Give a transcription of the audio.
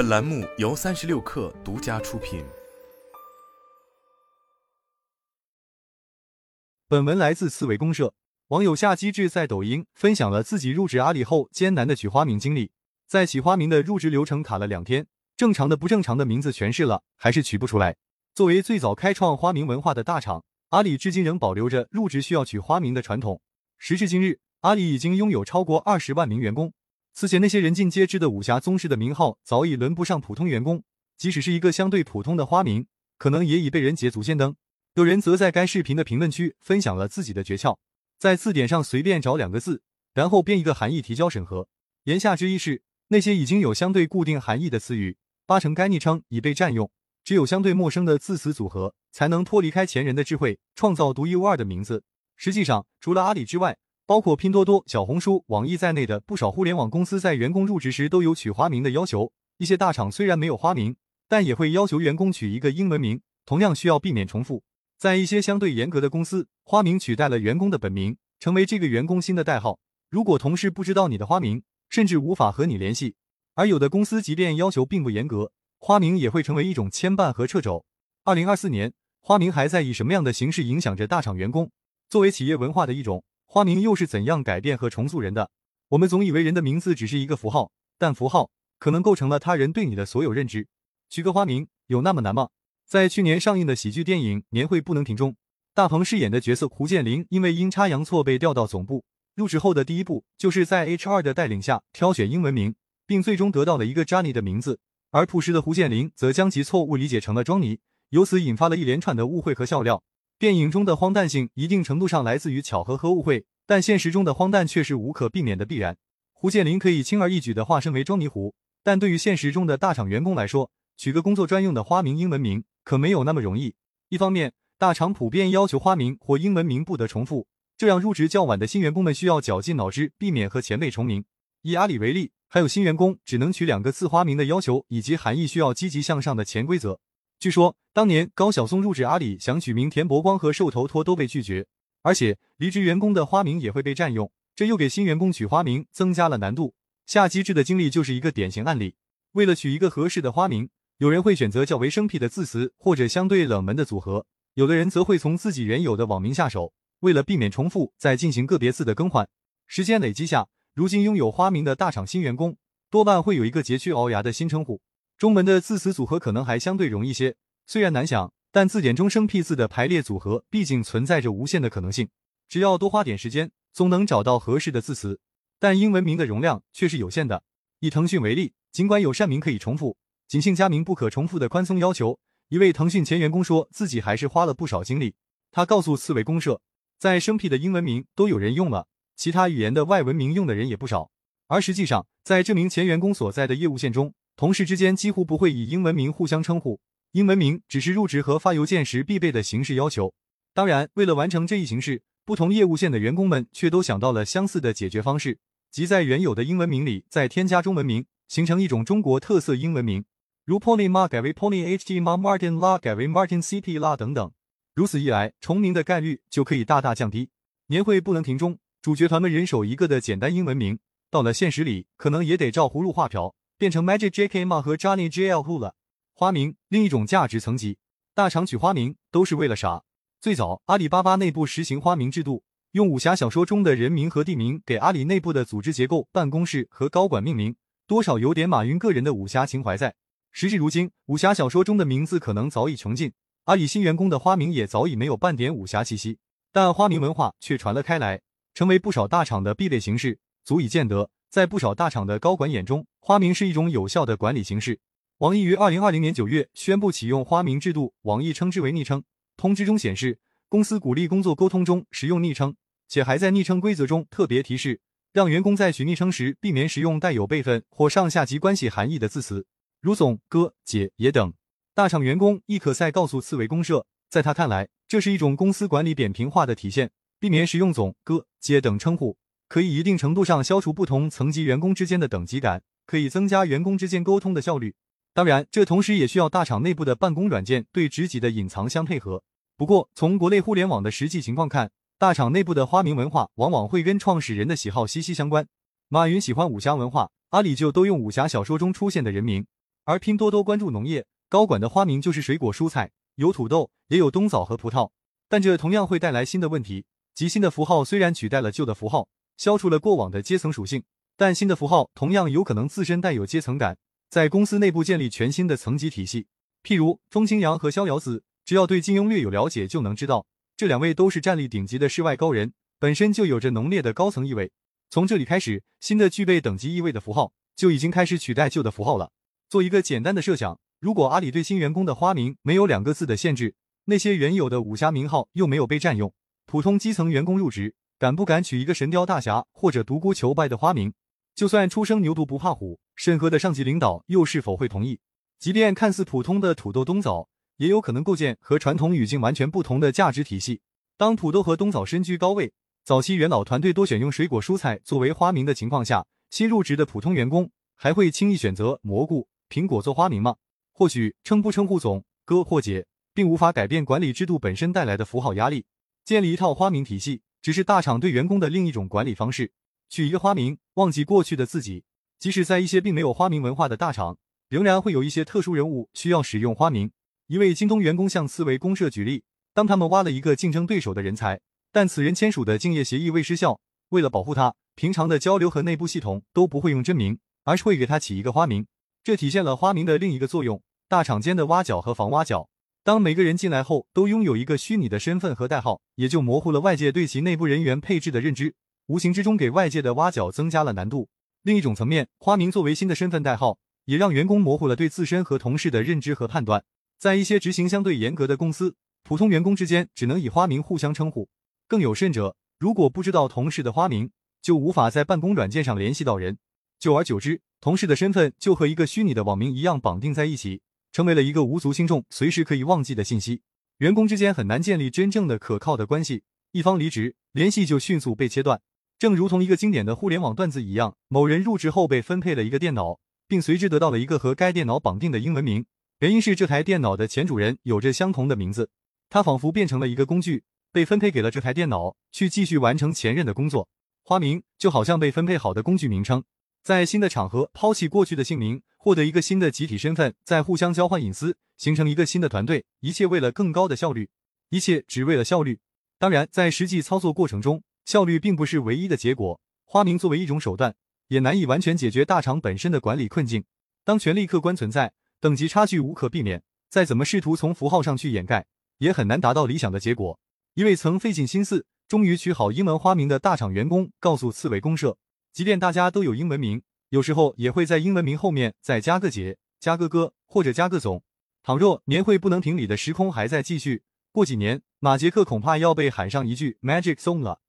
本栏目由三十六氪独家出品。本文来自刺猬公社。网友夏机智在抖音分享了自己入职阿里后艰难的取花名经历。在起花名的入职流程卡了两天，正常的、不正常的名字全试了，还是取不出来。作为最早开创花名文化的大厂，阿里至今仍保留着入职需要取花名的传统。时至今日，阿里已经拥有超过二十万名员工。此前那些人尽皆知的武侠宗师的名号，早已轮不上普通员工。即使是一个相对普通的花名，可能也已被人捷足先登。有人则在该视频的评论区分享了自己的诀窍：在字典上随便找两个字，然后编一个含义提交审核。言下之意是，那些已经有相对固定含义的词语，八成该昵称已被占用。只有相对陌生的字词组合，才能脱离开前人的智慧，创造独一无二的名字。实际上，除了阿里之外，包括拼多多、小红书、网易在内的不少互联网公司在员工入职时都有取花名的要求。一些大厂虽然没有花名，但也会要求员工取一个英文名，同样需要避免重复。在一些相对严格的公司，花名取代了员工的本名，成为这个员工新的代号。如果同事不知道你的花名，甚至无法和你联系。而有的公司即便要求并不严格，花名也会成为一种牵绊和掣肘。二零二四年，花名还在以什么样的形式影响着大厂员工？作为企业文化的一种。花名又是怎样改变和重塑人的？我们总以为人的名字只是一个符号，但符号可能构成了他人对你的所有认知。取个花名有那么难吗？在去年上映的喜剧电影《年会不能停》中，大鹏饰演的角色胡建林因为阴差阳错被调到总部，入职后的第一步就是在 HR 的带领下挑选英文名，并最终得到了一个 Johnny 的名字。而朴实的胡建林则将其错误理解成了庄尼，由此引发了一连串的误会和笑料。电影中的荒诞性一定程度上来自于巧合和误会，但现实中的荒诞却是无可避免的必然。胡建林可以轻而易举地化身为庄尼胡，但对于现实中的大厂员工来说，取个工作专用的花名英文名可没有那么容易。一方面，大厂普遍要求花名或英文名不得重复，这让入职较晚的新员工们需要绞尽脑汁避免和前辈重名。以阿里为例，还有新员工只能取两个字花名的要求，以及含义需要积极向上的潜规则。据说当年高晓松入职阿里，想取名田伯光和瘦头托都被拒绝，而且离职员工的花名也会被占用，这又给新员工取花名增加了难度。夏机智的经历就是一个典型案例。为了取一个合适的花名，有人会选择较为生僻的字词或者相对冷门的组合，有的人则会从自己原有的网名下手，为了避免重复，再进行个别字的更换。时间累积下，如今拥有花名的大厂新员工多半会有一个佶屈聱牙的新称呼。中文的字词组合可能还相对容易些，虽然难想，但字典中生僻字的排列组合毕竟存在着无限的可能性。只要多花点时间，总能找到合适的字词。但英文名的容量却是有限的。以腾讯为例，尽管有善名可以重复，仅姓加名不可重复的宽松要求，一位腾讯前员工说自己还是花了不少精力。他告诉刺猬公社，在生僻的英文名都有人用了，其他语言的外文名用的人也不少。而实际上，在这名前员工所在的业务线中，同事之间几乎不会以英文名互相称呼，英文名只是入职和发邮件时必备的形式要求。当然，为了完成这一形式，不同业务线的员工们却都想到了相似的解决方式，即在原有的英文名里再添加中文名，形成一种中国特色英文名，如 Pony Ma 改为 Pony HG Ma，Martin La 改为 Martin CP La 等等。如此一来，重名的概率就可以大大降低。年会不能停中，主角团们人手一个的简单英文名，到了现实里，可能也得照葫芦画瓢。变成 Magic J.K. Ma 和 Johnny J.L. Hu 了。花名另一种价值层级，大厂取花名都是为了啥？最早阿里巴巴内部实行花名制度，用武侠小说中的人名和地名给阿里内部的组织结构、办公室和高管命名，多少有点马云个人的武侠情怀在。时至如今，武侠小说中的名字可能早已穷尽，阿里新员工的花名也早已没有半点武侠气息，但花名文化却传了开来，成为不少大厂的必备形式，足以见得。在不少大厂的高管眼中，花名是一种有效的管理形式。网易于二零二零年九月宣布启用花名制度，网易称之为昵称。通知中显示，公司鼓励工作沟通中使用昵称，且还在昵称规则中特别提示，让员工在取昵称时避免使用带有辈分或上下级关系含义的字词，如总、哥、姐、爷等。大厂员工亦可赛告诉刺猬公社，在他看来，这是一种公司管理扁平化的体现，避免使用总、哥、姐等称呼。可以一定程度上消除不同层级员工之间的等级感，可以增加员工之间沟通的效率。当然，这同时也需要大厂内部的办公软件对职级的隐藏相配合。不过，从国内互联网的实际情况看，大厂内部的花名文化往往会跟创始人的喜好息息相关。马云喜欢武侠文化，阿里就都用武侠小说中出现的人名；而拼多多关注农业，高管的花名就是水果蔬菜，有土豆，也有冬枣和葡萄。但这同样会带来新的问题，即新的符号虽然取代了旧的符号，消除了过往的阶层属性，但新的符号同样有可能自身带有阶层感，在公司内部建立全新的层级体系。譬如风清扬和逍遥子，只要对金庸略有了解，就能知道这两位都是战力顶级的世外高人，本身就有着浓烈的高层意味。从这里开始，新的具备等级意味的符号就已经开始取代旧的符号了。做一个简单的设想，如果阿里对新员工的花名没有两个字的限制，那些原有的武侠名号又没有被占用，普通基层员工入职，敢不敢取一个神雕大侠或者独孤求败的花名？就算初生牛犊不怕虎，审核的上级领导又是否会同意？即便看似普通的土豆冬枣，也有可能构建和传统语境完全不同的价值体系。当土豆和冬枣身居高位，早期元老团队多选用水果蔬菜作为花名的情况下，新入职的普通员工还会轻易选择蘑菇、苹果做花名吗？或许称不称呼总哥或姐。并无法改变管理制度本身带来的符号压力。建立一套花名体系，只是大厂对员工的另一种管理方式。取一个花名，忘记过去的自己。即使在一些并没有花名文化的大厂，仍然会有一些特殊人物需要使用花名。一位京东员工向思维公社举例：当他们挖了一个竞争对手的人才，但此人签署的竞业协议未失效，为了保护他，平常的交流和内部系统都不会用真名，而是会给他起一个花名。这体现了花名的另一个作用：大厂间的挖角和防挖角。当每个人进来后都拥有一个虚拟的身份和代号，也就模糊了外界对其内部人员配置的认知，无形之中给外界的挖角增加了难度。另一种层面，花名作为新的身份代号，也让员工模糊了对自身和同事的认知和判断。在一些执行相对严格的公司，普通员工之间只能以花名互相称呼。更有甚者，如果不知道同事的花名，就无法在办公软件上联系到人。久而久之，同事的身份就和一个虚拟的网名一样绑定在一起。成为了一个无足轻重、随时可以忘记的信息。员工之间很难建立真正的可靠的关系，一方离职，联系就迅速被切断。正如同一个经典的互联网段子一样，某人入职后被分配了一个电脑，并随之得到了一个和该电脑绑定的英文名，原因是这台电脑的前主人有着相同的名字。他仿佛变成了一个工具，被分配给了这台电脑，去继续完成前任的工作。花名就好像被分配好的工具名称。在新的场合抛弃过去的姓名，获得一个新的集体身份，再互相交换隐私，形成一个新的团队，一切为了更高的效率，一切只为了效率。当然，在实际操作过程中，效率并不是唯一的结果。花名作为一种手段，也难以完全解决大厂本身的管理困境。当权力客观存在，等级差距无可避免，再怎么试图从符号上去掩盖，也很难达到理想的结果。一位曾费尽心思，终于取好英文花名的大厂员工告诉刺猬公社。即便大家都有英文名，有时候也会在英文名后面再加个姐、加个哥或者加个总。倘若年会不能停礼的时空还在继续，过几年马杰克恐怕要被喊上一句 Magic Song 了。